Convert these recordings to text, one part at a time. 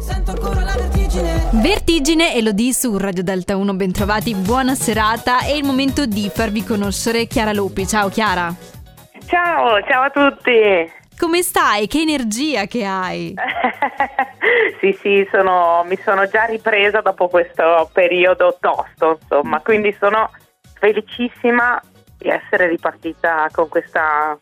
Sento ancora la vertigine. Vertigine e lo di su Radio Delta 1, bentrovati, buona serata. È il momento di farvi conoscere Chiara Lupi. Ciao Chiara. Ciao, ciao a tutti. Come stai? Che energia che hai? sì, sì, sono, mi sono già ripresa dopo questo periodo tosto, insomma, quindi sono felicissima di essere ripartita con questa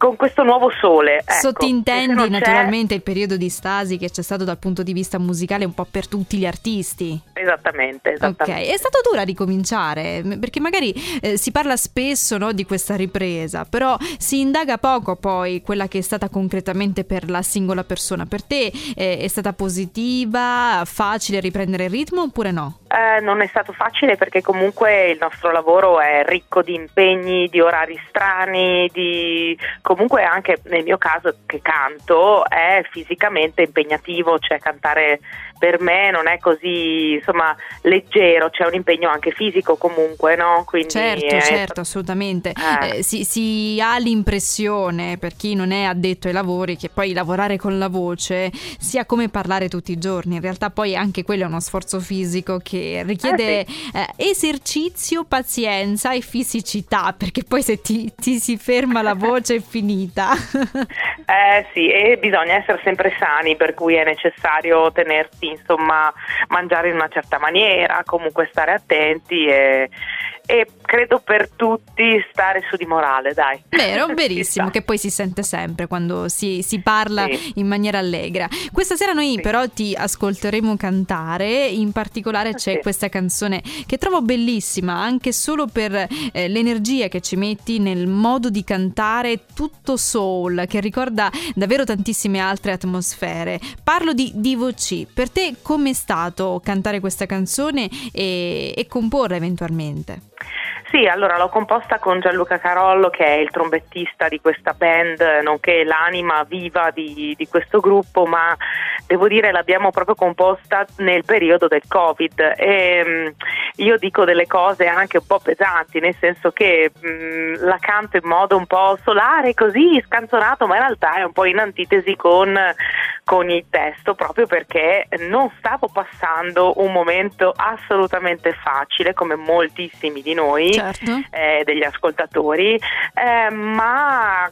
con questo nuovo sole. Ecco, Sottintendi naturalmente il periodo di stasi che c'è stato dal punto di vista musicale un po' per tutti gli artisti. Esattamente, esattamente. Ok, è stato dura ricominciare perché magari eh, si parla spesso no, di questa ripresa, però si indaga poco poi quella che è stata concretamente per la singola persona. Per te eh, è stata positiva, facile riprendere il ritmo oppure no? Eh, non è stato facile perché comunque il nostro lavoro è ricco di impegni, di orari strani, di comunque anche nel mio caso che canto è fisicamente impegnativo, cioè cantare per me non è così insomma leggero, c'è un impegno anche fisico comunque, no? Quindi certo, è... certo, assolutamente. Eh. Eh, si, si, ha l'impressione, per chi non è addetto ai lavori, che poi lavorare con la voce sia come parlare tutti i giorni. In realtà poi anche quello è uno sforzo fisico che richiede eh sì. Eh, esercizio, pazienza e fisicità, perché poi se ti, ti si ferma la voce è finita. eh sì, e bisogna essere sempre sani, per cui è necessario tenersi insomma mangiare in una certa maniera, comunque stare attenti e, e credo per tutti stare su di morale, dai. Vero, verissimo, che poi si sente sempre quando si, si parla sì. in maniera allegra. Questa sera noi sì. però ti ascolteremo cantare, in particolare c'è sì. questa canzone che trovo bellissima, anche solo per eh, l'energia che ci metti nel modo di cantare tutto soul, che ricorda davvero tantissime altre atmosfere. Parlo di Divo C. Per te com'è stato cantare questa canzone e, e comporre eventualmente? Sì, allora l'ho composta con Gianluca Carollo che è il trombettista di questa band, nonché l'anima viva di, di questo gruppo, ma devo dire l'abbiamo proprio composta nel periodo del Covid. E um, io dico delle cose anche un po' pesanti, nel senso che um, la canto in modo un po' solare, così scanzonato, ma in realtà è un po' in antitesi con con il testo proprio perché non stavo passando un momento assolutamente facile come moltissimi di noi, certo. eh, degli ascoltatori, eh, ma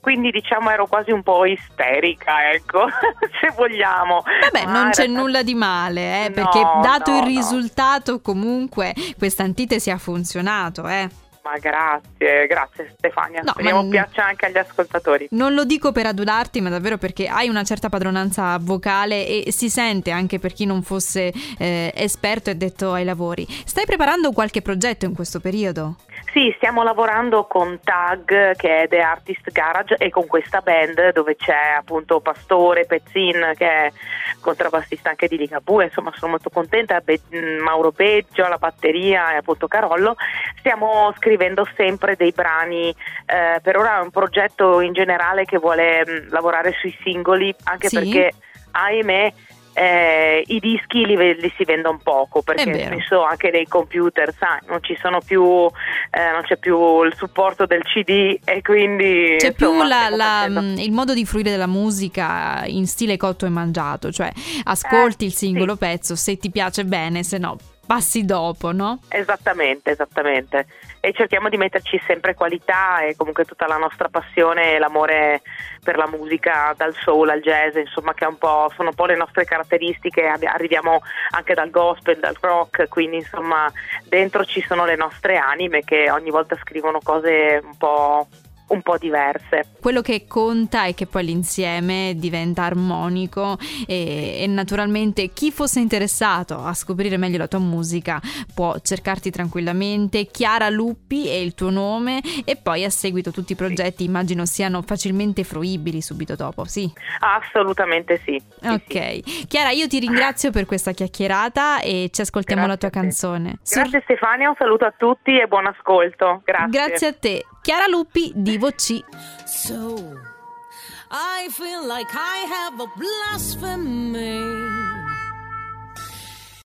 quindi diciamo ero quasi un po' isterica, ecco, se vogliamo. Vabbè, Ma non c'è nulla di male, eh, perché no, dato no, il risultato no. comunque questa antitesi ha funzionato, eh. Ma grazie, grazie Stefania. No, Speriamo ma... piaccia anche agli ascoltatori. Non lo dico per adunarti, ma davvero perché hai una certa padronanza vocale e si sente anche per chi non fosse eh, esperto e detto ai lavori. Stai preparando qualche progetto in questo periodo? Sì, stiamo lavorando con Tag che è The Artist Garage e con questa band dove c'è appunto Pastore, Pezzin che è contrabbassista anche di Ligabue, insomma sono molto contenta, Be- Mauro Beggio alla batteria e appunto Carollo. Stiamo scrivendo sempre dei brani, eh, per ora è un progetto in generale che vuole mh, lavorare sui singoli anche sì? perché ahimè eh, i dischi li, li, si vendono poco perché spesso anche nei computer sai, non ci sono più eh, non c'è più il supporto del CD e quindi c'è insomma, più la, la, mm, il modo di fruire della musica in stile cotto e mangiato cioè ascolti eh, il singolo sì. pezzo se ti piace bene se no passi dopo, no? Esattamente, esattamente. E cerchiamo di metterci sempre qualità e comunque tutta la nostra passione e l'amore per la musica, dal soul al jazz, insomma, che un sono un po' le nostre caratteristiche, arriviamo anche dal gospel, dal rock, quindi insomma dentro ci sono le nostre anime che ogni volta scrivono cose un po' un po' diverse. Quello che conta è che poi l'insieme diventa armonico e, e, naturalmente chi fosse interessato a scoprire meglio la tua musica può cercarti tranquillamente. Chiara Luppi è il tuo nome e poi a seguito tutti i progetti immagino siano facilmente fruibili subito dopo, sì? Assolutamente sì. ok. Sì. Chiara, io ti ringrazio per questa chiacchierata e ci ascoltiamo Grazie la tua canzone. Grazie Stefania, un saluto a tutti e buon ascolto. Grazie. Grazie a te. Chiara Luppi, Divo C. So, I feel like I have a blasphemy.